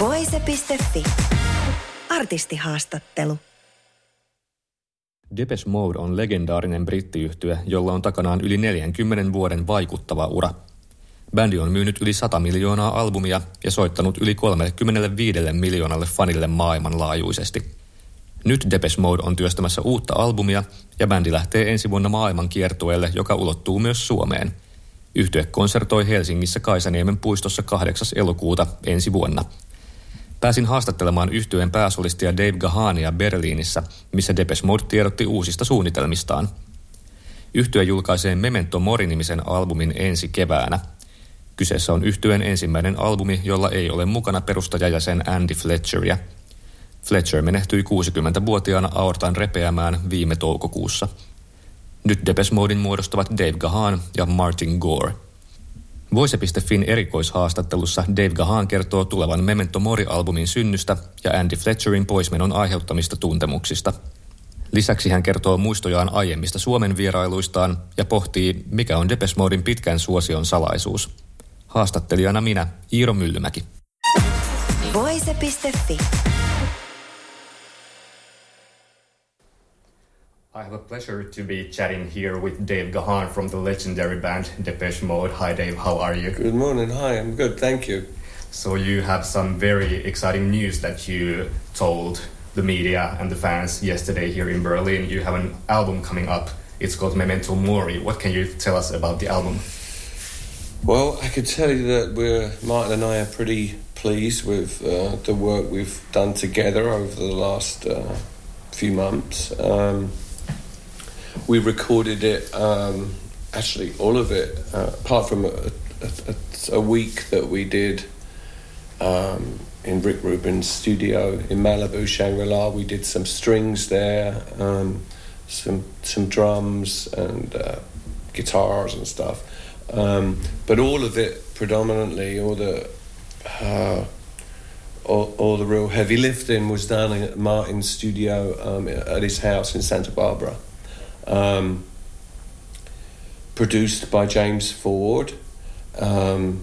Voise.fi. Artistihaastattelu. Depeche Mode on legendaarinen brittiyhtyö, jolla on takanaan yli 40 vuoden vaikuttava ura. Bändi on myynyt yli 100 miljoonaa albumia ja soittanut yli 35 miljoonalle fanille maailmanlaajuisesti. Nyt Depeche Mode on työstämässä uutta albumia ja bändi lähtee ensi vuonna maailman kiertueelle, joka ulottuu myös Suomeen. Yhtye konsertoi Helsingissä Kaisaniemen puistossa 8. elokuuta ensi vuonna – Pääsin haastattelemaan yhtyeen pääsolistia Dave Gahania Berliinissä, missä Depeche Mode tiedotti uusista suunnitelmistaan. Yhtye julkaisee Memento Mori-nimisen albumin ensi keväänä. Kyseessä on yhtyeen ensimmäinen albumi, jolla ei ole mukana perustajajäsen Andy Fletcheria. Fletcher menehtyi 60-vuotiaana aortan repeämään viime toukokuussa. Nyt Depeche Modein muodostavat Dave Gahan ja Martin Gore – Voise.fin erikoishaastattelussa Dave Gahan kertoo tulevan Memento Mori-albumin synnystä ja Andy Fletcherin poismenon aiheuttamista tuntemuksista. Lisäksi hän kertoo muistojaan aiemmista Suomen vierailuistaan ja pohtii, mikä on Depeche Modein pitkän suosion salaisuus. Haastattelijana minä, Iiro Myllymäki. Voise.fi. I have a pleasure to be chatting here with Dave Gahan from the legendary band Depeche Mode. Hi, Dave. How are you? Good morning. Hi, I'm good. Thank you. So you have some very exciting news that you told the media and the fans yesterday here in Berlin. You have an album coming up. It's called Memento Mori. What can you tell us about the album? Well, I could tell you that we're Martin and I are pretty pleased with uh, the work we've done together over the last uh, few months. Um, we recorded it, um, actually all of it, uh, apart from a, a, a, week that we did um, in Rick Rubin's studio in Malibu, Shangri La. We did some strings there, um, some some drums and uh, guitars and stuff. Um, but all of it, predominantly, all the uh, all, all, the real heavy lifting was done at Martin's studio um, at his house in Santa Barbara um, produced by James Ford um,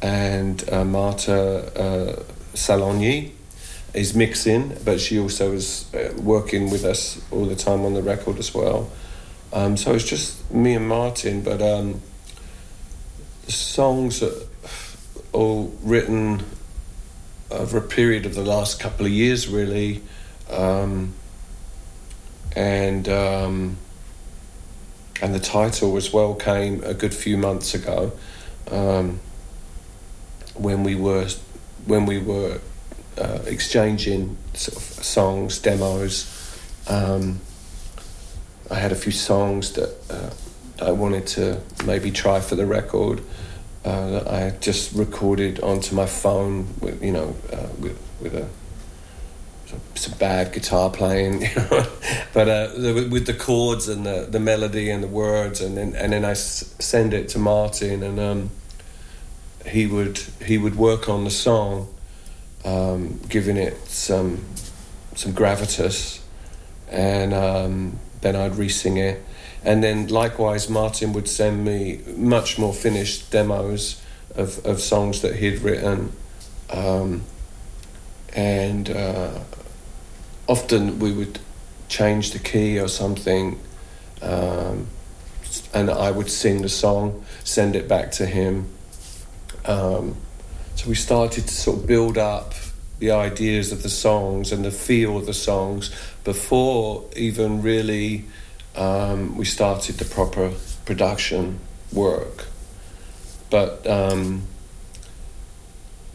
and uh, Marta uh, Salogni is mixing, but she also is uh, working with us all the time on the record as well. Um, so it's just me and Martin, but um, the songs are all written over a period of the last couple of years, really. Um, and um, and the title as well came a good few months ago um, when we were when we were uh, exchanging sort of songs demos. Um, I had a few songs that uh, I wanted to maybe try for the record uh, that I just recorded onto my phone with you know uh, with with a some bad guitar playing, you know, but uh, the, with the chords and the, the melody and the words, and then and then I s- send it to Martin, and um, he would he would work on the song, um, giving it some some gravitas, and um, then I'd re-sing it, and then likewise Martin would send me much more finished demos of of songs that he'd written. Um, and uh, often we would change the key or something, um, and I would sing the song, send it back to him. Um, so we started to sort of build up the ideas of the songs and the feel of the songs before even really um, we started the proper production work. But um,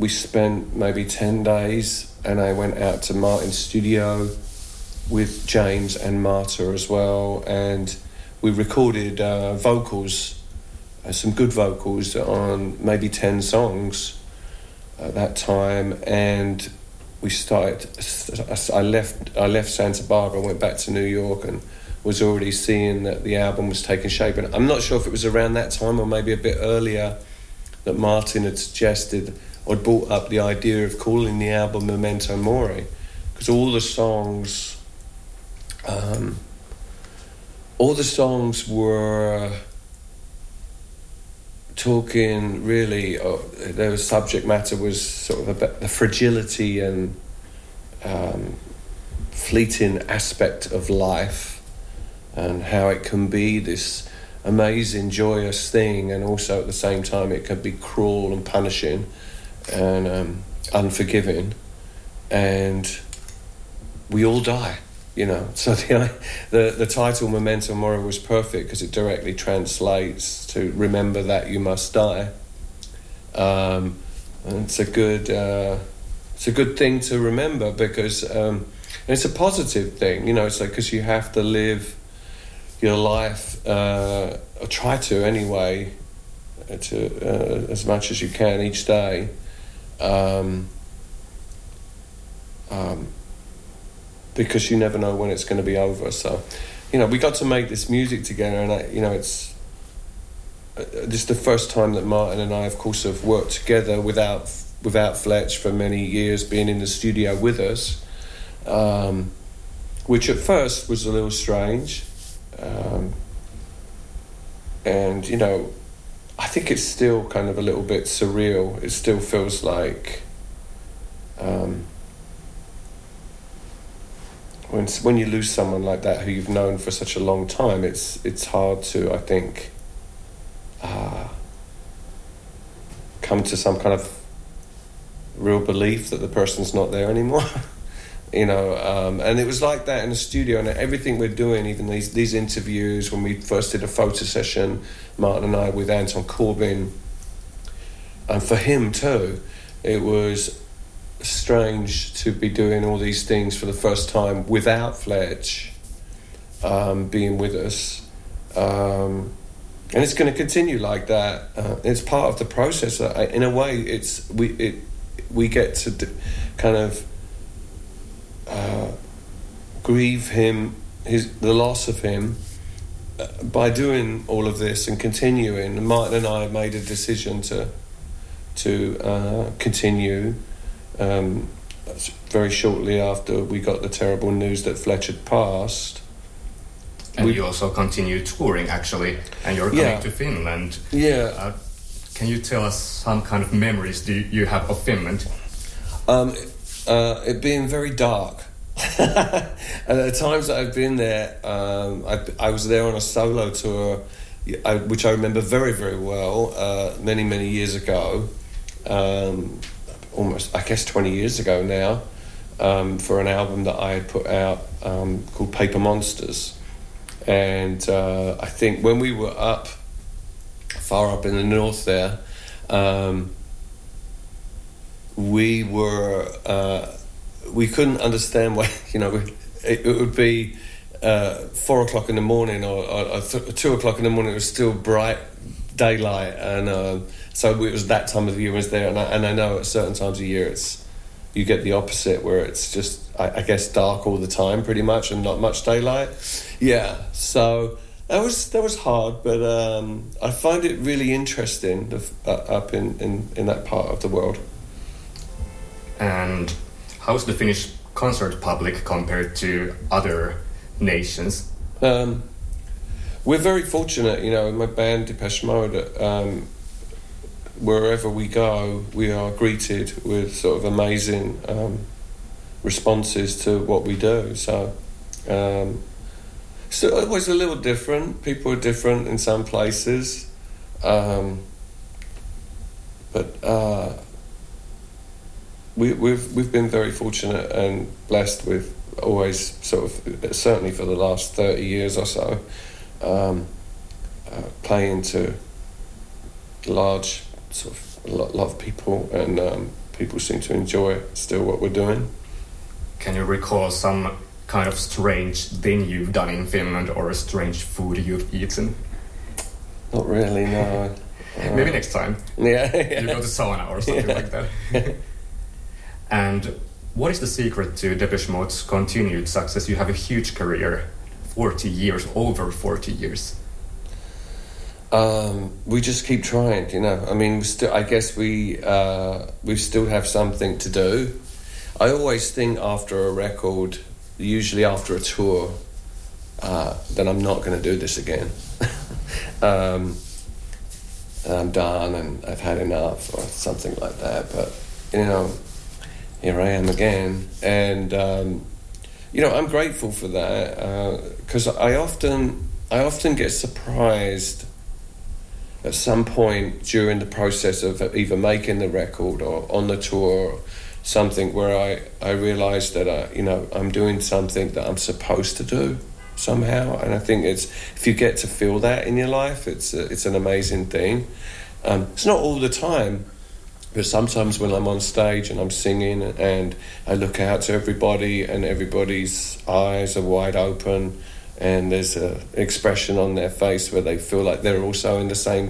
we spent maybe 10 days and I went out to Martin's studio with James and Marta as well and we recorded uh, vocals, uh, some good vocals on maybe 10 songs. at that time, and we started. I left. I left Santa Barbara, went back to New York, and was already seeing that the album was taking shape. And I'm not sure if it was around that time or maybe a bit earlier that Martin had suggested or brought up the idea of calling the album Memento Mori, because all the songs. Um, all the songs were talking really uh, their subject matter was sort of about the fragility and um, fleeting aspect of life and how it can be this amazing joyous thing and also at the same time it can be cruel and punishing and um, unforgiving and we all die you know. So the the, the title Memento Mori was perfect because it directly translates to remember that you must die. Um, and it's a good uh, it's a good thing to remember because um, it's a positive thing, you know. It's like because you have to live your life, uh, or try to anyway, uh, to uh, as much as you can each day. Um, um, because you never know when it's going to be over. So, you know, we got to make this music together, and I, you know, it's uh, this is the first time that Martin and I, of course, have worked together without without Fletch for many years, being in the studio with us, um, which at first was a little strange, um, and you know, I think it's still kind of a little bit surreal. It still feels like. Um, when when you lose someone like that who you've known for such a long time, it's it's hard to I think uh, come to some kind of real belief that the person's not there anymore. you know, um, and it was like that in the studio, and everything we're doing, even these these interviews, when we first did a photo session, Martin and I with Anton Corbijn, and for him too, it was strange to be doing all these things for the first time without Fletch um, being with us. Um, and it's going to continue like that. Uh, it's part of the process. Uh, in a way, it's we it, we get to d- kind of uh, grieve him, his the loss of him, uh, by doing all of this and continuing. Martin and I have made a decision to to uh, continue um, very shortly after we got the terrible news that Fletch had passed. And we, you also continue touring, actually, and you're coming yeah. to Finland. Yeah. Uh, can you tell us some kind of memories do you have of Finland? Um, uh, it being very dark. and the times that I've been there, um, I, I, was there on a solo tour, which I remember very, very well, uh, many, many years ago. Um, almost, I guess, 20 years ago now um, for an album that I had put out um, called Paper Monsters. And uh, I think when we were up, far up in the north there, um, we were, uh, we couldn't understand why, you know, it, it would be uh, four o'clock in the morning or, or, two o'clock in the morning, it was still bright daylight. And um, so it was that time of the year was there, and I, and I know at certain times of year it's you get the opposite where it's just I, I, guess dark all the time pretty much and not much daylight. Yeah, so that was that was hard, but um, I find it really interesting the, uh, up in, in in that part of the world. And how's the Finnish concert public compared to other nations? Um, we're very fortunate, you know, my band Depeche Mode. Um, wherever we go, we are greeted with sort of amazing um, responses to what we do. So, um, so it was a little different. People are different in some places, um, but uh, we, we've we've been very fortunate and blessed with always sort of certainly for the last thirty years or so um, uh, playing to large sort of a lot, lot of people, and um, people seem to enjoy still what we're doing. Can you recall some kind of strange thing you've done in Finland or a strange food you've eaten? Not really, no. Maybe next time. Yeah. you go to sauna or something like that. and what is the secret to Depeche Mode's continued success? You have a huge career, 40 years, over 40 years. Um, we just keep trying, you know. I mean. I guess we uh, we still have something to do. I always think after a record, usually after a tour, uh, that I'm not going to do this again. um, I'm done and I've had enough or something like that. But you know, here I am again, and um, you know I'm grateful for that because uh, I often I often get surprised at some point during the process of either making the record or on the tour or something where I, I realize that I, you know I'm doing something that I'm supposed to do somehow. And I think it's if you get to feel that in your life it's a, it's an amazing thing. Um, it's not all the time but sometimes when I'm on stage and I'm singing and I look out to everybody and everybody's eyes are wide open and there's an expression on their face where they feel like they're also in the same,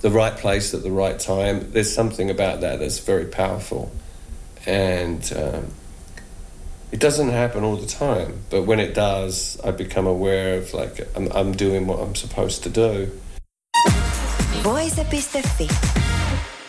the right place at the right time. There's something about that that's very powerful, and um, it doesn't happen all the time. But when it does, I become aware of like I'm, I'm doing what I'm supposed to do. Voice.fi.